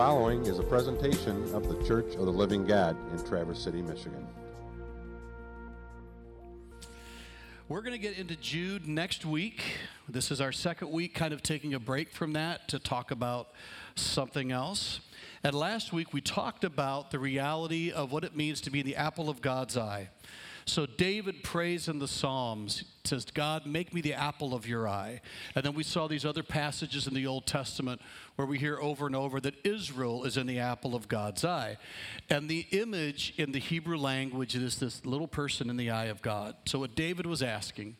following is a presentation of the Church of the Living God in Traverse City, Michigan. We're going to get into Jude next week. This is our second week, kind of taking a break from that to talk about something else. And last week we talked about the reality of what it means to be the apple of God's eye. So David prays in the Psalms, says, God, make me the apple of your eye. And then we saw these other passages in the Old Testament where we hear over and over that Israel is in the apple of God's eye. And the image in the Hebrew language is this little person in the eye of God. So what David was asking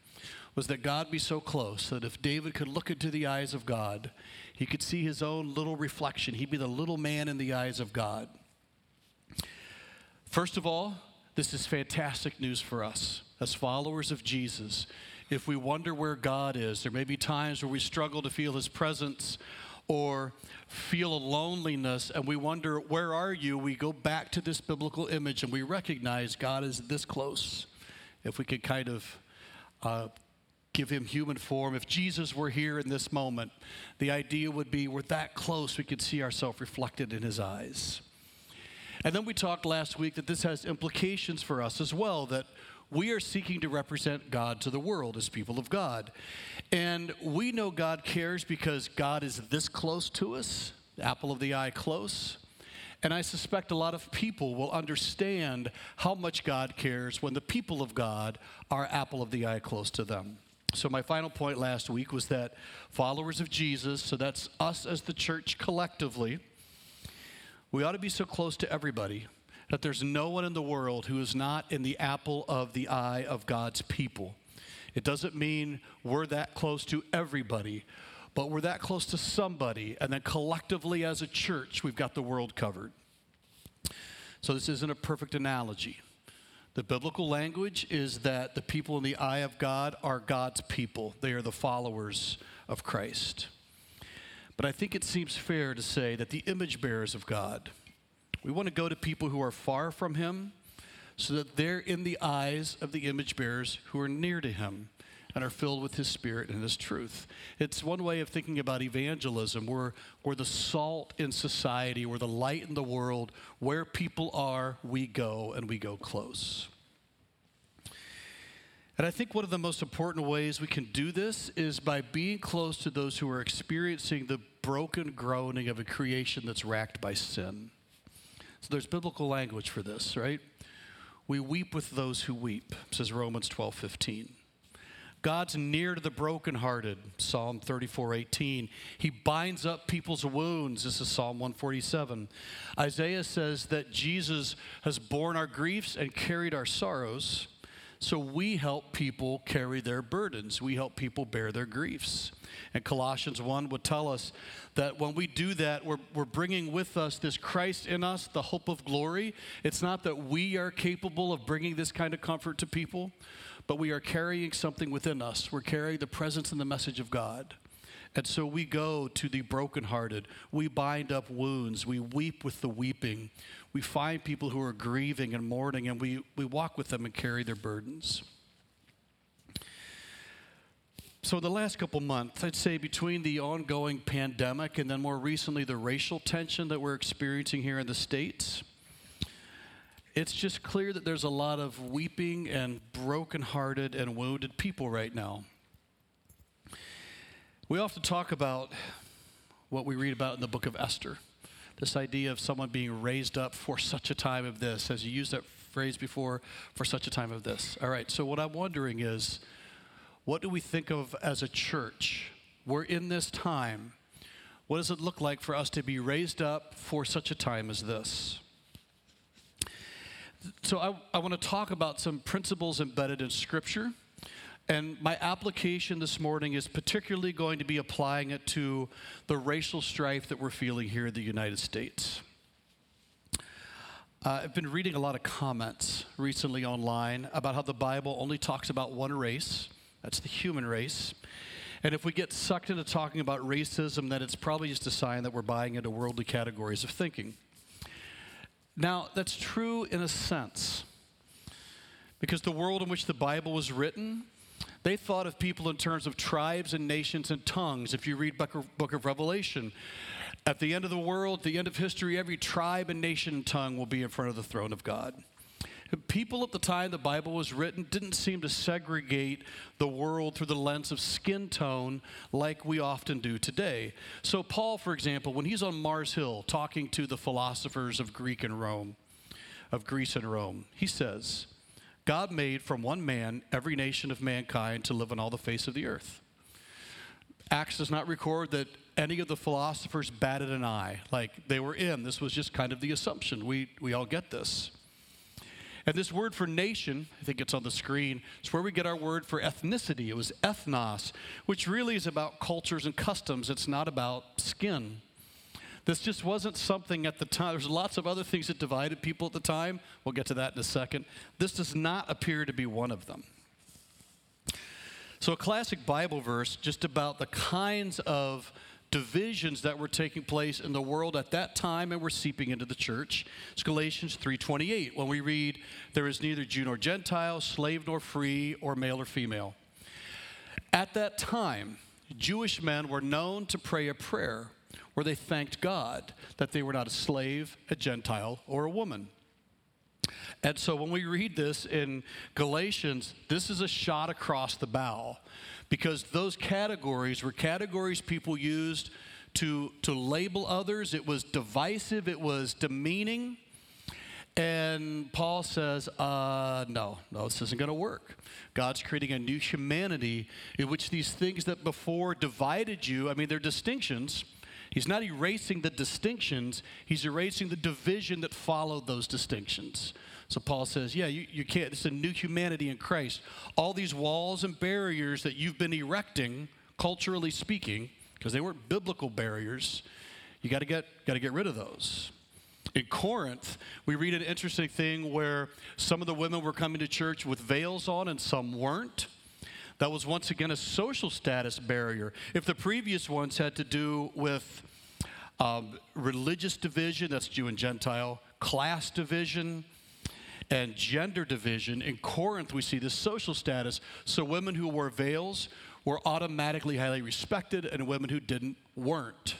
was that God be so close that if David could look into the eyes of God, he could see his own little reflection. He'd be the little man in the eyes of God. First of all, this is fantastic news for us as followers of Jesus. If we wonder where God is, there may be times where we struggle to feel his presence or feel a loneliness and we wonder, where are you? We go back to this biblical image and we recognize God is this close. If we could kind of uh, give him human form, if Jesus were here in this moment, the idea would be we're that close we could see ourselves reflected in his eyes. And then we talked last week that this has implications for us as well, that we are seeking to represent God to the world as people of God. And we know God cares because God is this close to us, apple of the eye close. And I suspect a lot of people will understand how much God cares when the people of God are apple of the eye close to them. So, my final point last week was that followers of Jesus, so that's us as the church collectively, we ought to be so close to everybody that there's no one in the world who is not in the apple of the eye of God's people. It doesn't mean we're that close to everybody, but we're that close to somebody, and then collectively as a church, we've got the world covered. So, this isn't a perfect analogy. The biblical language is that the people in the eye of God are God's people, they are the followers of Christ. But I think it seems fair to say that the image bearers of God, we want to go to people who are far from Him so that they're in the eyes of the image bearers who are near to Him and are filled with His Spirit and His truth. It's one way of thinking about evangelism. We're, we're the salt in society, we're the light in the world. Where people are, we go, and we go close. And I think one of the most important ways we can do this is by being close to those who are experiencing the broken groaning of a creation that's racked by sin. So there's biblical language for this, right? We weep with those who weep, says Romans 12 15. God's near to the brokenhearted, Psalm 34 18. He binds up people's wounds, this is Psalm 147. Isaiah says that Jesus has borne our griefs and carried our sorrows. So we help people carry their burdens. We help people bear their griefs. And Colossians 1 would tell us that when we do that, we're, we're bringing with us this Christ in us, the hope of glory. It's not that we are capable of bringing this kind of comfort to people, but we are carrying something within us. We're carrying the presence and the message of God. And so we go to the brokenhearted. We bind up wounds. We weep with the weeping. We find people who are grieving and mourning, and we, we walk with them and carry their burdens. So, the last couple months, I'd say between the ongoing pandemic and then more recently the racial tension that we're experiencing here in the States, it's just clear that there's a lot of weeping and brokenhearted and wounded people right now. We often talk about what we read about in the book of Esther this idea of someone being raised up for such a time of this. As you used that phrase before, for such a time of this. All right, so what I'm wondering is what do we think of as a church? We're in this time. What does it look like for us to be raised up for such a time as this? So, I, I want to talk about some principles embedded in Scripture and my application this morning is particularly going to be applying it to the racial strife that we're feeling here in the United States. Uh, I've been reading a lot of comments recently online about how the Bible only talks about one race, that's the human race. And if we get sucked into talking about racism, then it's probably just a sign that we're buying into worldly categories of thinking. Now, that's true in a sense, because the world in which the Bible was written They thought of people in terms of tribes and nations and tongues. If you read book of, book of Revelation, at the end of the world, the end of history, every tribe and nation and tongue will be in front of the throne of God. People at the time the Bible was written didn't seem to segregate the world through the lens of skin tone like we often do today. So, Paul, for example, when he's on Mars Hill talking to the philosophers of Greek and Rome, of Greece and Rome, he says, God made from one man every nation of mankind to live on all the face of the earth. Acts does not record that any of the philosophers batted an eye, like they were in. This was just kind of the assumption. We, we all get this. And this word for nation, I think it's on the screen, is where we get our word for ethnicity. It was ethnos, which really is about cultures and customs. It's not about skin. This just wasn't something at the time. There's lots of other things that divided people at the time. We'll get to that in a second. This does not appear to be one of them. So, a classic Bible verse just about the kinds of divisions that were taking place in the world at that time and were seeping into the church. It's Galatians 3:28 when we read there is neither Jew nor Gentile, slave nor free or male or female. At that time, Jewish men were known to pray a prayer where they thanked God that they were not a slave, a Gentile, or a woman. And so when we read this in Galatians, this is a shot across the bow because those categories were categories people used to, to label others. It was divisive, it was demeaning. And Paul says, uh, no, no, this isn't going to work. God's creating a new humanity in which these things that before divided you, I mean, they're distinctions. He's not erasing the distinctions, he's erasing the division that followed those distinctions. So Paul says, yeah, you, you can't, it's a new humanity in Christ. All these walls and barriers that you've been erecting, culturally speaking, because they weren't biblical barriers, you got to get got to get rid of those. In Corinth, we read an interesting thing where some of the women were coming to church with veils on and some weren't. That was once again a social status barrier. If the previous ones had to do with um, religious division, that's Jew and Gentile, class division, and gender division. In Corinth, we see this social status. So women who wore veils were automatically highly respected, and women who didn't weren't.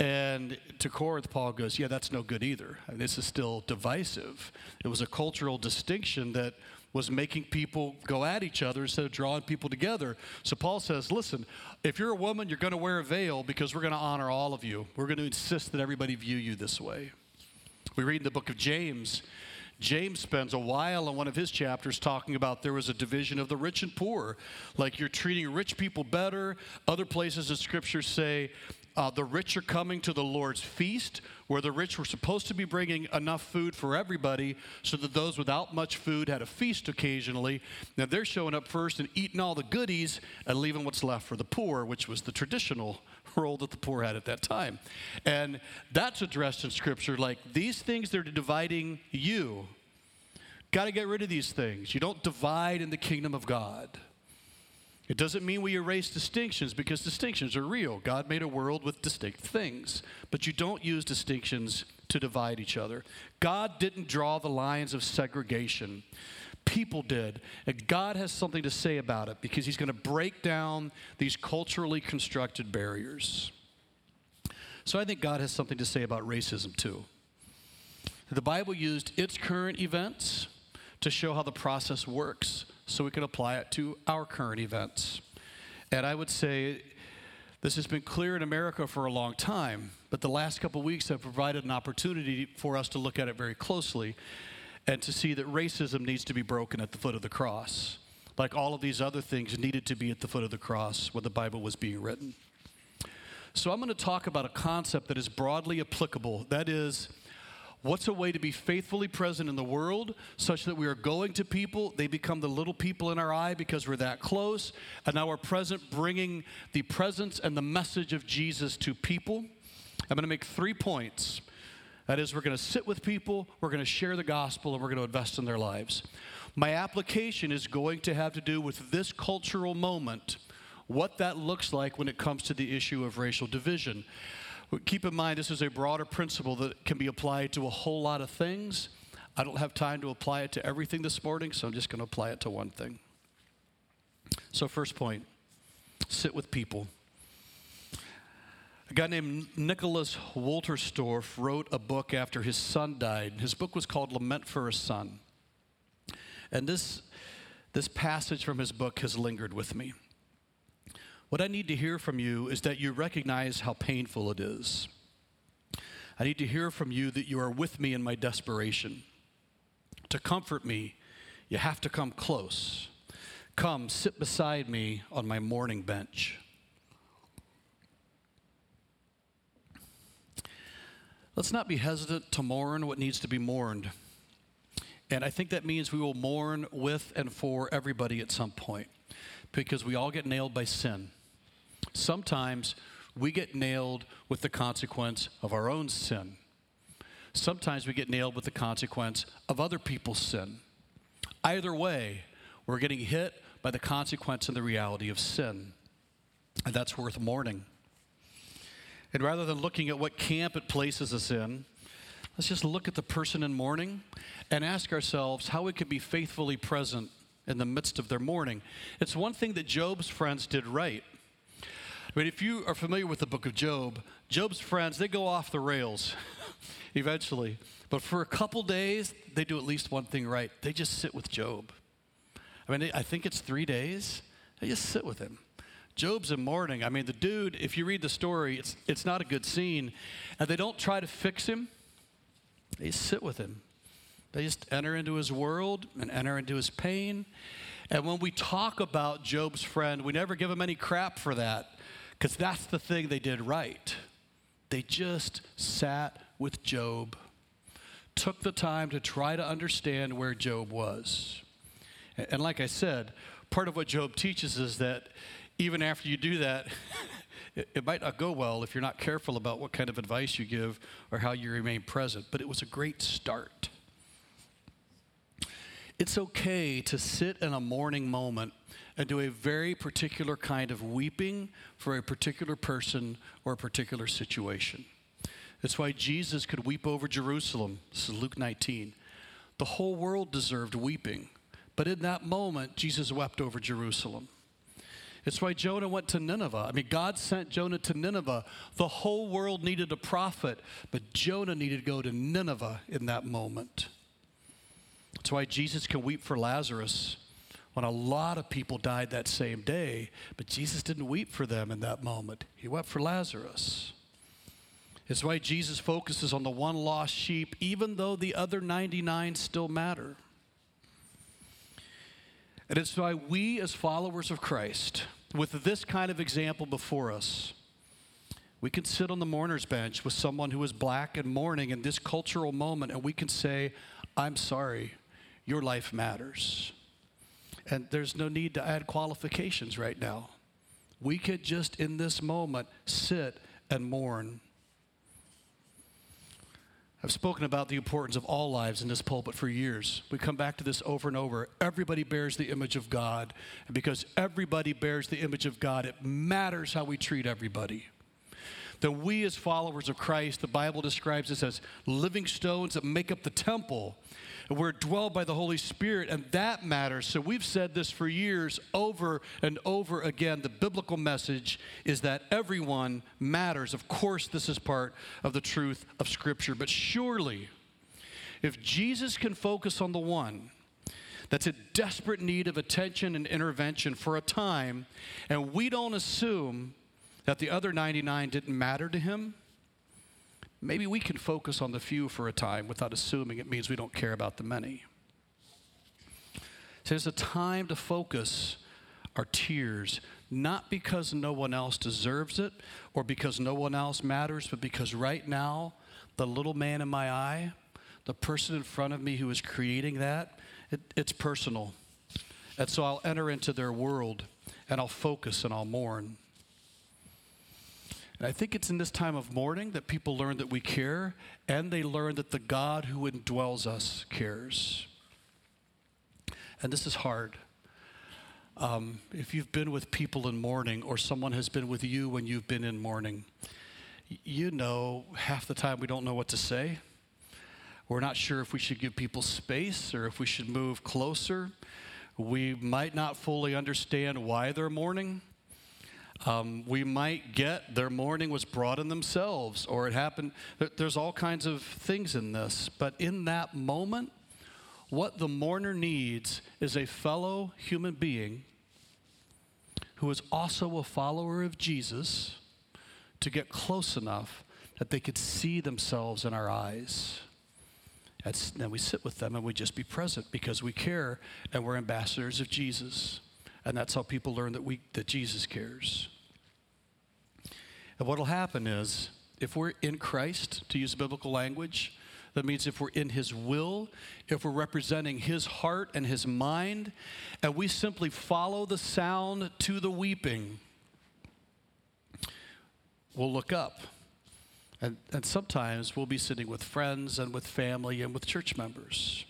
And to Corinth, Paul goes, Yeah, that's no good either. I mean, this is still divisive. It was a cultural distinction that was making people go at each other instead of drawing people together. So Paul says, Listen, if you're a woman, you're going to wear a veil because we're going to honor all of you. We're going to insist that everybody view you this way. We read in the book of James James spends a while in one of his chapters talking about there was a division of the rich and poor. Like you're treating rich people better. Other places in Scripture say uh, the rich are coming to the Lord's feast, where the rich were supposed to be bringing enough food for everybody so that those without much food had a feast occasionally. Now they're showing up first and eating all the goodies and leaving what's left for the poor, which was the traditional role that the poor had at that time. And that's addressed in Scripture like these things that are dividing you. Got to get rid of these things. You don't divide in the kingdom of God. It doesn't mean we erase distinctions because distinctions are real. God made a world with distinct things, but you don't use distinctions to divide each other. God didn't draw the lines of segregation people did. And God has something to say about it because He's going to break down these culturally constructed barriers. So I think God has something to say about racism too. The Bible used its current events to show how the process works so we can apply it to our current events. And I would say this has been clear in America for a long time, but the last couple weeks have provided an opportunity for us to look at it very closely and to see that racism needs to be broken at the foot of the cross. Like all of these other things needed to be at the foot of the cross when the Bible was being written. So I'm going to talk about a concept that is broadly applicable. That is, what's a way to be faithfully present in the world such that we are going to people, they become the little people in our eye because we're that close, and now we're present bringing the presence and the message of Jesus to people. I'm going to make three points. That is, we're going to sit with people, we're going to share the gospel, and we're going to invest in their lives. My application is going to have to do with this cultural moment, what that looks like when it comes to the issue of racial division. Keep in mind, this is a broader principle that can be applied to a whole lot of things. I don't have time to apply it to everything this morning, so I'm just going to apply it to one thing. So, first point sit with people. A guy named Nicholas Wolterstorff wrote a book after his son died. His book was called Lament for a Son. And this, this passage from his book has lingered with me. What I need to hear from you is that you recognize how painful it is. I need to hear from you that you are with me in my desperation. To comfort me, you have to come close. Come, sit beside me on my mourning bench. Let's not be hesitant to mourn what needs to be mourned. And I think that means we will mourn with and for everybody at some point because we all get nailed by sin. Sometimes we get nailed with the consequence of our own sin. Sometimes we get nailed with the consequence of other people's sin. Either way, we're getting hit by the consequence and the reality of sin. And that's worth mourning. And rather than looking at what camp it places us in, let's just look at the person in mourning and ask ourselves how we can be faithfully present in the midst of their mourning. It's one thing that Job's friends did right. Mean, if you are familiar with the book of Job, Job's friends, they go off the rails eventually. But for a couple days, they do at least one thing right. They just sit with Job. I mean, I think it's three days. They just sit with him. Job's in mourning. I mean, the dude, if you read the story, it's, it's not a good scene. And they don't try to fix him, they sit with him. They just enter into his world and enter into his pain. And when we talk about Job's friend, we never give him any crap for that because that's the thing they did right. They just sat with Job, took the time to try to understand where Job was. And like I said, part of what Job teaches is that even after you do that, it, might not go well if you're not careful about what kind of advice you give or how you remain present. But it was a great start. It's okay to sit in a mourning moment and do a very particular kind of weeping for a particular person or a particular situation. That's why Jesus could weep over Jerusalem. This is Luke 19. The whole world deserved weeping, but in that moment, Jesus wept over Jerusalem. It's why Jonah went to Nineveh. I mean, God sent Jonah to Nineveh. The whole world needed a prophet, but Jonah needed to go to Nineveh in that moment. That's why Jesus can weep for Lazarus when a lot of people died that same day, but Jesus didn't weep for them in that moment. He wept for Lazarus. It's why Jesus focuses on the one lost sheep, even though the other 99 still matter. And it's why we, as followers of Christ, with this kind of example before us, we can sit on the mourner's bench with someone who is black and mourning in this cultural moment, and we can say, I'm sorry, your life matters. And there's no need to add qualifications right now. We could just in this moment sit and mourn. I've spoken about the importance of all lives in this pulpit for years. We come back to this over and over. Everybody bears the image of God. And because everybody bears the image of God, it matters how we treat everybody. That we, as followers of Christ, the Bible describes us as living stones that make up the temple. We're dwelled by the Holy Spirit, and that matters. So we've said this for years over and over again. The biblical message is that everyone matters. Of course, this is part of the truth of Scripture, but surely, if Jesus can focus on the one, that's in desperate need of attention and intervention for a time, and we don't assume that the other 99 didn't matter to him, maybe we can focus on the few for a time without assuming it means we don't care about the many. So there's a time to focus our tears, not because no one else deserves it or because no one else matters, but because right now, the little man in my eye, the person in front of me who is creating that, it, it's personal. And so I'll enter into their world and I'll focus and I'll mourn. And I think it's in this time of mourning that people learn that we care and they learn that the God who indwells us cares. And this is hard. Um, if you've been with people in mourning or someone has been with you when you've been in mourning, you know half the time we don't know what to say. We're not sure if we should give people space or if we should move closer. We might not fully understand why they're mourning. Um, we might get their mourning was brought in themselves or it happened. There's all kinds of things in this. But in that moment, what the mourner needs is a fellow human being who is also a follower of Jesus to get close enough that they could see themselves in our eyes. And then we sit with them and we just be present because we care and we're ambassadors of Jesus. And that's how people learn that, we, that Jesus cares. And what will happen is, if we're in Christ, to use biblical language, that means if we're in His will, if we're representing His heart and His mind, and we simply follow the sound to the weeping, we'll look up. And, and sometimes we'll be sitting with friends and with family and with church members.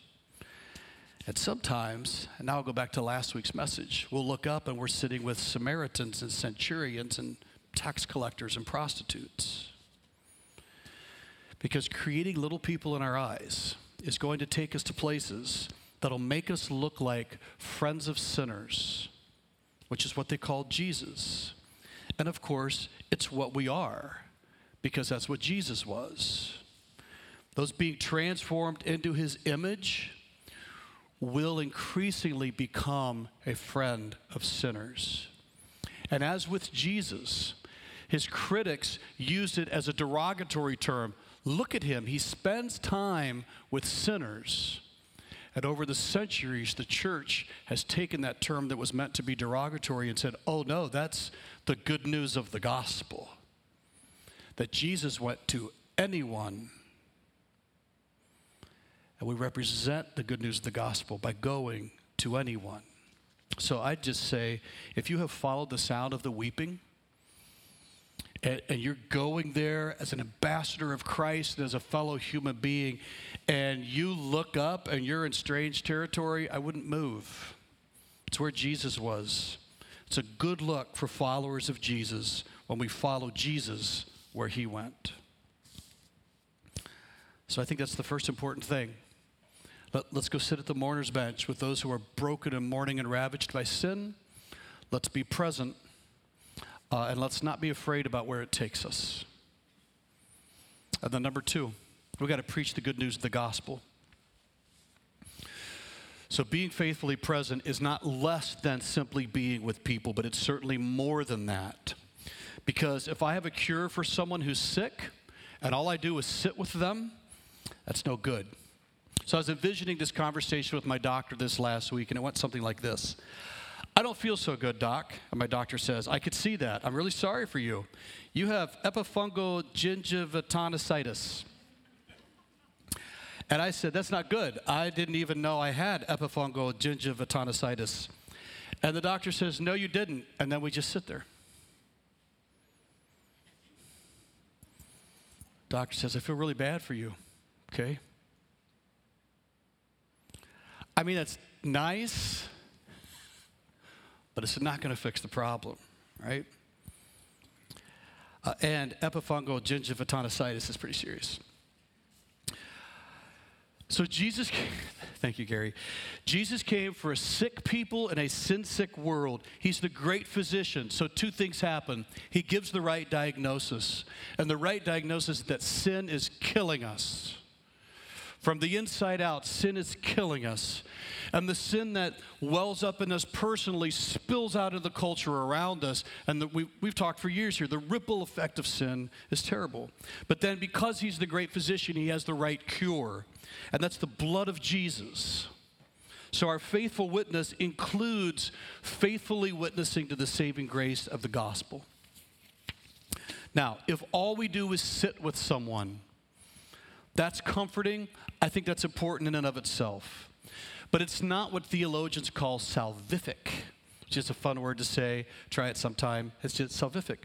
And sometimes, and now I'll go back to last week's message, we'll look up and we're sitting with Samaritans and centurions and tax collectors and prostitutes. Because creating little people in our eyes is going to take us to places that'll make us look like friends of sinners, which is what they called Jesus. And of course, it's what we are, because that's what Jesus was. Those being transformed into his image will increasingly become a friend of sinners. And as with Jesus, his critics used it as a derogatory term Look at him. He spends time with sinners. And over the centuries, the church has taken that term that was meant to be derogatory and said, oh no, that's the good news of the gospel. That Jesus went to anyone. And we represent the good news of the gospel by going to anyone. So I'd just say if you have followed the sound of the weeping, and, and, you're going there as an ambassador of Christ and as a fellow human being, and you look up and you're in strange territory, I wouldn't move. It's where Jesus was. It's a good look for followers of Jesus when we follow Jesus where he went. So I think that's the first important thing. Let, us go sit at the mourner's bench with those who are broken and mourning and ravaged by sin. Let's be present uh, and let's not be afraid about where it takes us. And then, number two, we've got to preach the good news of the gospel. So, being faithfully present is not less than simply being with people, but it's certainly more than that. Because if I have a cure for someone who's sick and all I do is sit with them, that's no good. So, I was envisioning this conversation with my doctor this last week, and it went something like this I don't feel so good, doc. And my doctor says, I could see that. I'm really sorry for you. You have epifungal gingivitis. And I said, That's not good. I didn't even know I had epifungal gingivitis. And the doctor says, No, you didn't. And then we just sit there. Doctor says, I feel really bad for you. Okay. I mean, that's nice but it's not going to fix the problem, right? Uh, and epifungal gingivitis is pretty serious. So Jesus, came, thank you, Gary. Jesus came for a sick people in a sin sick world. He's the great physician. So two things happen. He gives the right diagnosis, and the right diagnosis is that sin is killing us. From the inside out, sin is killing us. And the sin that wells up in us personally spills out of the culture around us. And the, we, we've talked for years here the ripple effect of sin is terrible. But then, because he's the great physician, he has the right cure. And that's the blood of Jesus. So, our faithful witness includes faithfully witnessing to the saving grace of the gospel. Now, if all we do is sit with someone, that's comforting. I think that's important in and of itself. But it's not what theologians call salvific, which is a fun word to say. Try it sometime. It's just salvific.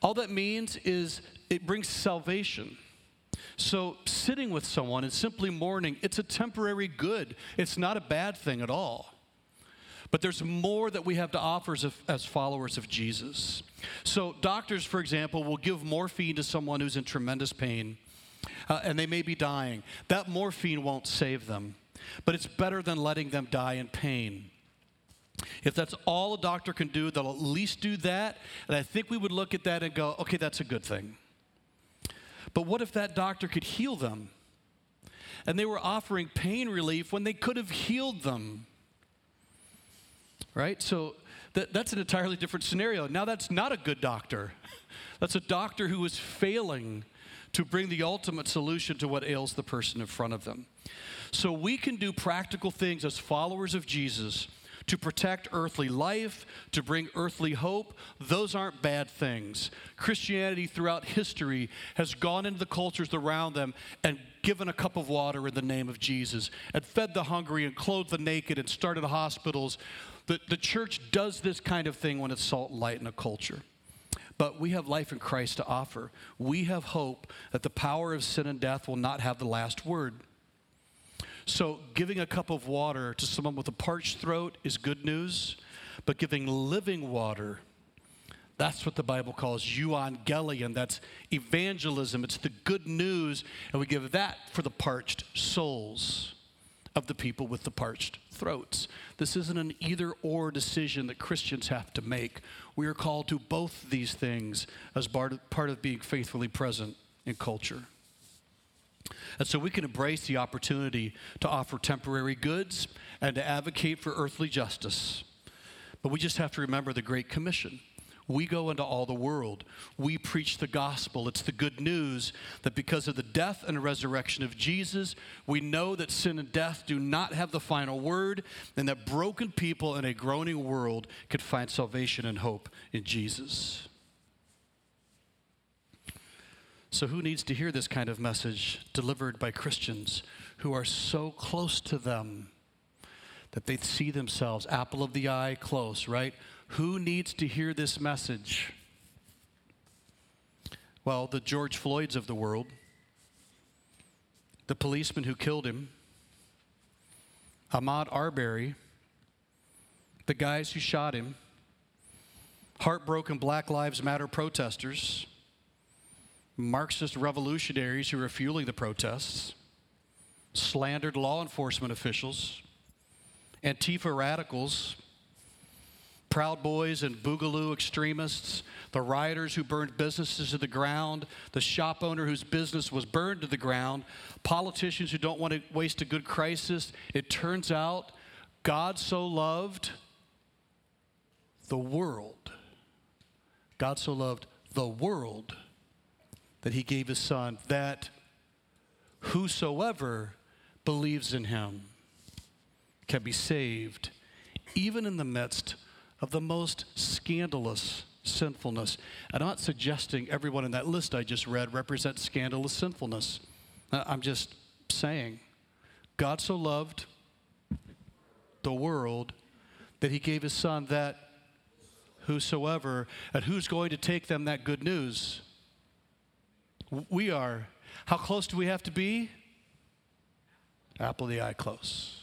All that means is it brings salvation. So, sitting with someone and simply mourning, it's a temporary good. It's not a bad thing at all. But there's more that we have to offer as, as, followers of Jesus. So, doctors, for example, will give morphine to someone who's in tremendous pain uh, and they may be dying. That morphine won't save them, but it's better than letting them die in pain. If that's all a doctor can do, they'll at least do that. And I think we would look at that and go, okay, that's a good thing. But what if that doctor could heal them? And they were offering pain relief when they could have healed them. Right? So that, that's an entirely different scenario. Now, that's not a good doctor. That's a doctor who is failing to bring the ultimate solution to what ails the person in front of them. So we can do practical things as followers of Jesus to protect earthly life, to bring earthly hope, those aren't bad things. Christianity throughout history has gone into the cultures around them and given a cup of water in the name of Jesus, and fed the hungry, and clothed the naked, and started hospitals. The, the church does this kind of thing when it's salt and light in a culture. But we have life in Christ to offer. We have hope that the power of sin and death will not have the last word. So, giving a cup of water to someone with a parched throat is good news, but giving living water, that's what the Bible calls euangelion. That's evangelism. It's the good news, and we give that for the parched souls of the people with the parched throats. This isn't an either or decision that Christians have to make. We are called to both these things as part of being faithfully present in culture. And so we can embrace the opportunity to offer temporary goods and to advocate for earthly justice. But we just have to remember the Great Commission. We go into all the world. We preach the gospel. It's the good news that because of the death and resurrection of Jesus, we know that sin and death do not have the final word, and that broken people in a groaning world could find salvation and hope in Jesus. So, who needs to hear this kind of message delivered by Christians who are so close to them that they see themselves, apple of the eye, close, right? Who needs to hear this message? Well, the George Floyds of the world, the policeman who killed him, Ahmaud Arbery, the guys who shot him, heartbroken Black Lives Matter protesters Marxist revolutionaries who were fueling the protests, slandered law enforcement officials, Antifa radicals, Proud Boys and Boogaloo extremists, the rioters who burned businesses to the ground, the shop owner whose business was burned to the ground, politicians who don't want to waste a good crisis. It turns out God so loved the world. God so loved the world that he gave his son, that whosoever believes in him can be saved, even in the midst of the most scandalous sinfulness. I'm not suggesting everyone in that list I just read represents scandalous sinfulness. I'm just saying, God so loved the world that he gave his son that whosoever, and who's going to take them that good news? We are. How close do we have to be? Apple the eye close.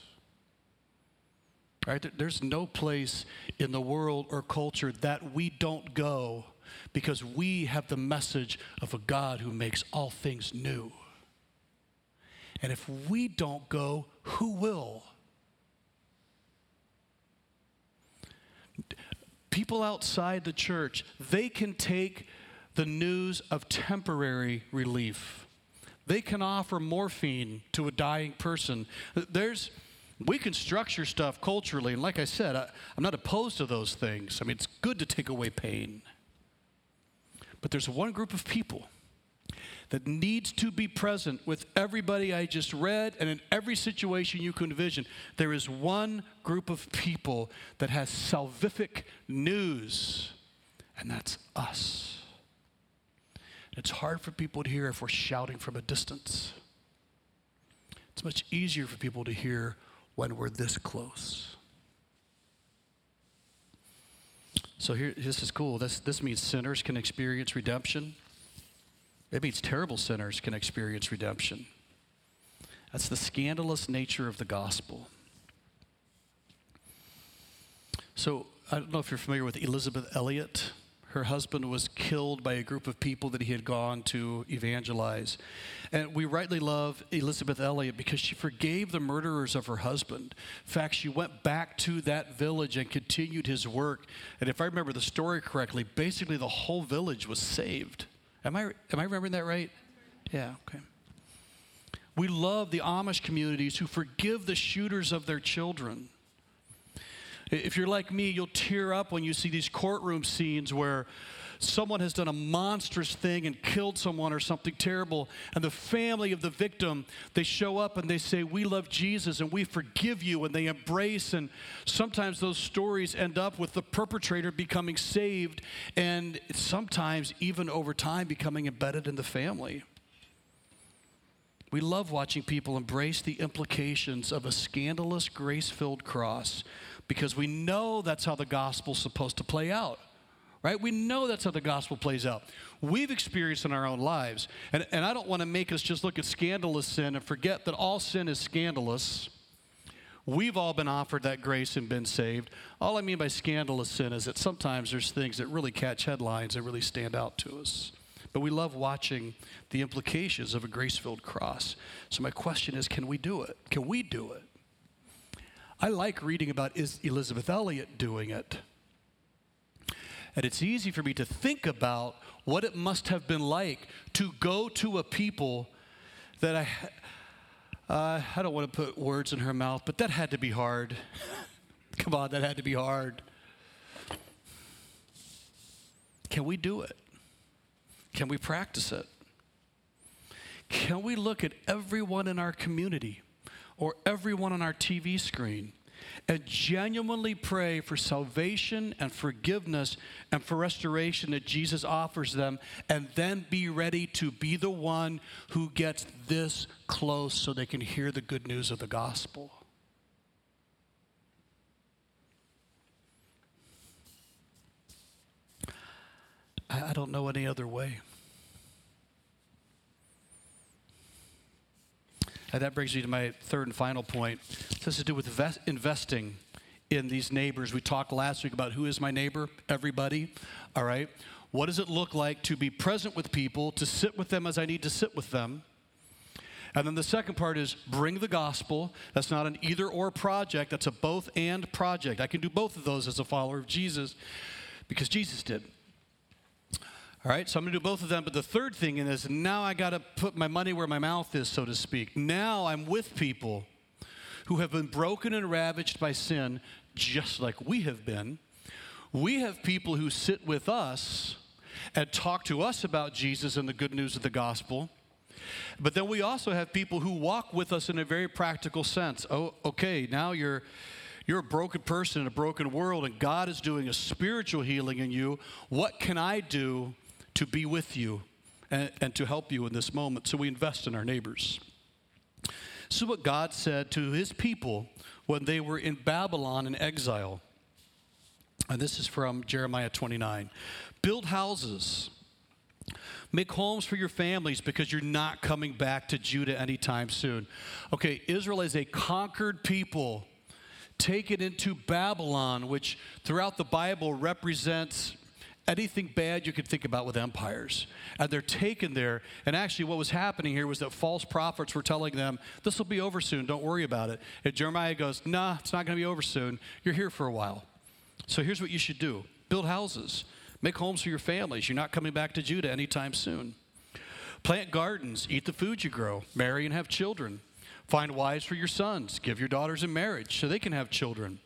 Right? There's no place in the world or culture that we don't go because we have the message of a God who makes all things new. And if we don't go, who will? People outside the church, they can take the news of temporary relief. They can offer morphine to a dying person. There's, we can structure stuff culturally, and like I said, I, I'm not opposed to those things. I mean, it's good to take away pain. But there's one group of people that needs to be present with everybody I just read and in every situation you can envision. There is one group of people that has salvific news, and that's us. It's hard for people to hear if we're shouting from a distance. It's much easier for people to hear when we're this close. So here, this is cool. This, this means sinners can experience redemption. It means terrible sinners can experience redemption. That's the scandalous nature of the gospel. So I don't know if you're familiar with Elisabeth Elliot Her husband was killed by a group of people that he had gone to evangelize. And we rightly love Elisabeth Elliot because she forgave the murderers of her husband. In fact, she went back to that village and continued his work. And if I remember the story correctly, basically the whole village was saved. Am I, am I remembering that right? Yeah, okay. We love the Amish communities who forgive the shooters of their children. If you're like me, you'll tear up when you see these courtroom scenes where someone has done a monstrous thing and killed someone or something terrible and the family of the victim they show up and they say we love jesus and we forgive you and they embrace and sometimes those stories end up with the perpetrator becoming saved and sometimes even over time becoming embedded in the family. We love watching people embrace the implications of a scandalous grace filled cross because we know that's how the gospel's supposed to play out. Right? We know that's how the gospel plays out. We've experienced in our own lives. And, and I don't want to make us just look at scandalous sin and forget that all sin is scandalous. We've all been offered that grace and been saved. All I mean by scandalous sin is that sometimes there's things that really catch headlines that really stand out to us. But we love watching the implications of a grace filled cross. So, my question is can we do it? Can we do it? I like reading about is Elisabeth Elliot doing it. And it's easy for me to think about what it must have been like to go to a people that I, uh, I don't want to put words in her mouth, but that had to be hard. Come on, that had to be hard. Can we do it? Can we practice it? Can we look at everyone in our community or everyone on our TV screen and genuinely pray for salvation and forgiveness and for restoration that Jesus offers them, and then be ready to be the one who gets this close so they can hear the good news of the gospel. I don't know any other way. And that brings me to my third and final point. This has to do with vest- investing in these neighbors. We talked last week about who is my neighbor? Everybody. All right. What does it look like to be present with people, to sit with them as I need to sit with them? And then the second part is bring the gospel. That's not an either or project, that's a both and project. I can do both of those as a follower of Jesus because Jesus did. All right, so I'm going to do both of them. But the third thing is now I got to put my money where my mouth is, so to speak. Now I'm with people who have been broken and ravaged by sin, just like we have been. We have people who sit with us and talk to us about Jesus and the good news of the gospel. But then we also have people who walk with us in a very practical sense. Oh, okay, now you're you're a broken person in a broken world and God is doing a spiritual healing in you. What can I do to be with you and, and to help you in this moment. So we invest in our neighbors. Is what God said to his people when they were in Babylon in exile. And this is from Jeremiah 29. Build houses, make homes for your families because you're not coming back to Judah anytime soon. Okay, Israel is a conquered people taken into Babylon, which throughout the Bible represents anything bad you could think about with empires. And they're taken there. And actually, what was happening here was that false prophets were telling them, This will be over soon. Don't worry about it. And Jeremiah goes, Nah, it's not going to be over soon. You're here for a while. So here's what you should do build houses, make homes for your families. You're not coming back to Judah anytime soon. Plant gardens, eat the food you grow, marry and have children. Find wives for your sons. Give your daughters in marriage so they can have children.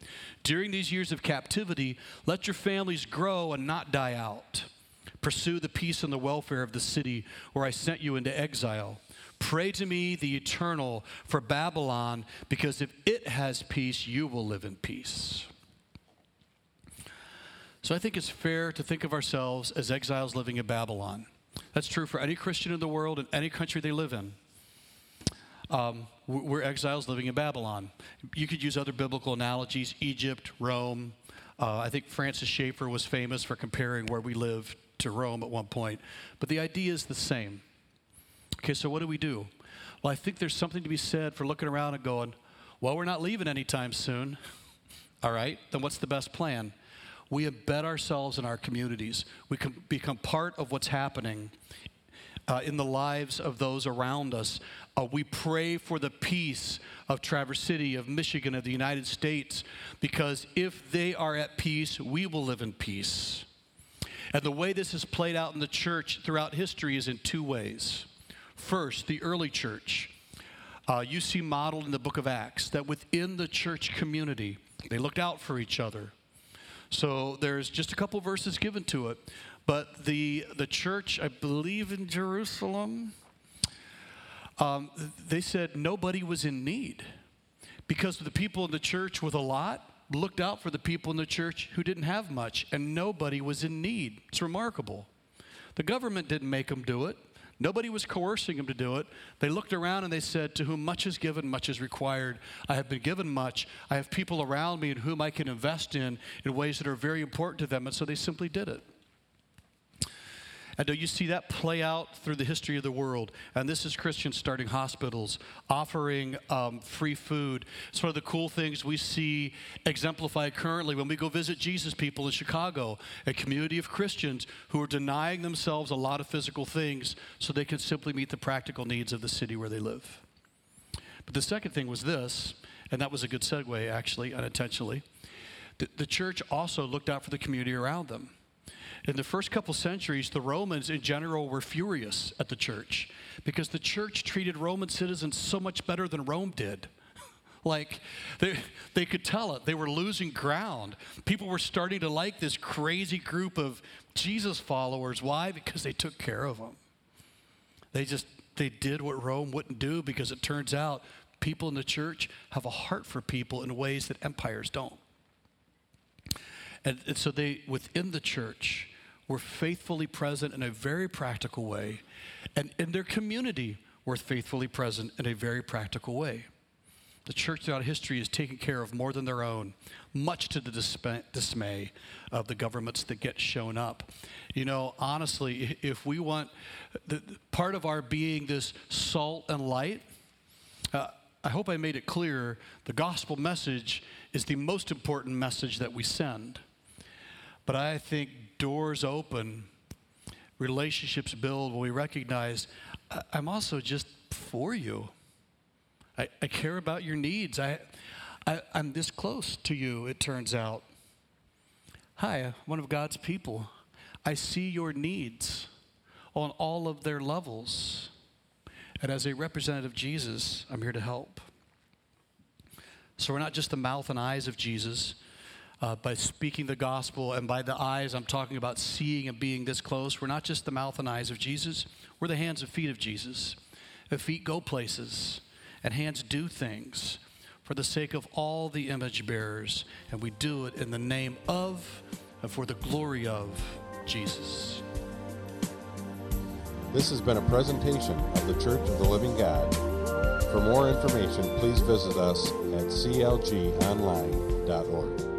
During these years of captivity, let your families grow and not die out. Pursue the peace and the welfare of the city where I sent you into exile. Pray to me, the eternal, for Babylon, because if it has peace, you will live in peace. So I think it's fair to think of ourselves as exiles living in Babylon. That's true for any Christian in the world in any country they live in. Um, we're exiles living in Babylon. You could use other biblical analogies Egypt, Rome. Uh, I think Francis Schaeffer was famous for comparing where we live to Rome at one point. But the idea is the same. Okay, so what do we do? Well, I think there's something to be said for looking around and going, well, we're not leaving anytime soon. All right, then what's the best plan? We embed ourselves in our communities. We can become part of what's happening uh, in the lives of those around us. Uh, we pray for the peace of Traverse City, of Michigan, of the United States, because if they are at peace, we will live in peace. And the way this has played out in the church throughout history is in two ways. First, the early church. Uh, you see modeled in the book of Acts that within the church community, they looked out for each other. So there's just a couple verses given to it. But the, the church, I believe in Jerusalem, um, they said nobody was in need because the people in the church with a lot looked out for the people in the church who didn't have much, and nobody was in need. It's remarkable. The government didn't make them do it. Nobody was coercing them to do it. They looked around and they said, To whom much is given, much is required. I have been given much. I have people around me in whom I can invest in in ways that are very important to them. And so they simply did it. And do you see that play out through the history of the world? And this is Christians starting hospitals, offering um, free food. It's one of the cool things we see exemplified currently when we go visit Jesus people in Chicago, a community of Christians who are denying themselves a lot of physical things so they can simply meet the practical needs of the city where they live. But the second thing was this, and that was a good segue, actually, unintentionally. The, the church also looked out for the community around them. In the first couple centuries, the Romans in general were furious at the church because the church treated Roman citizens so much better than Rome did. like, they, they could tell it. They were losing ground. People were starting to like this crazy group of Jesus followers. Why? Because they took care of them. They just, they did what Rome wouldn't do because it turns out people in the church have a heart for people in ways that empires don't. And, and, so they, within the church, were faithfully present in a very practical way, and in their community were faithfully present in a very practical way. The church throughout history is taking care of more than their own, much to the dismay of the governments that get shown up. You know, honestly, if we want the, part of our being this salt and light, uh, I hope I made it clear the gospel message is the most important message that we send. But I think doors open, relationships build when we recognize I'm also just for you. I, I care about your needs. I, I, I'm this close to you, it turns out. Hi, one of God's people. I see your needs on all of their levels. And as a representative of Jesus, I'm here to help. So we're not just the mouth and eyes of Jesus, uh, by speaking the gospel. And by the eyes, I'm talking about seeing and being this close. We're not just the mouth and eyes of Jesus, we're the hands and feet of Jesus. The feet go places, and hands do things for the sake of all the image bearers. And we do it in the name of and for the glory of Jesus. This has been a presentation of the Church of the Living God. For more information, please visit us at clgonline.org.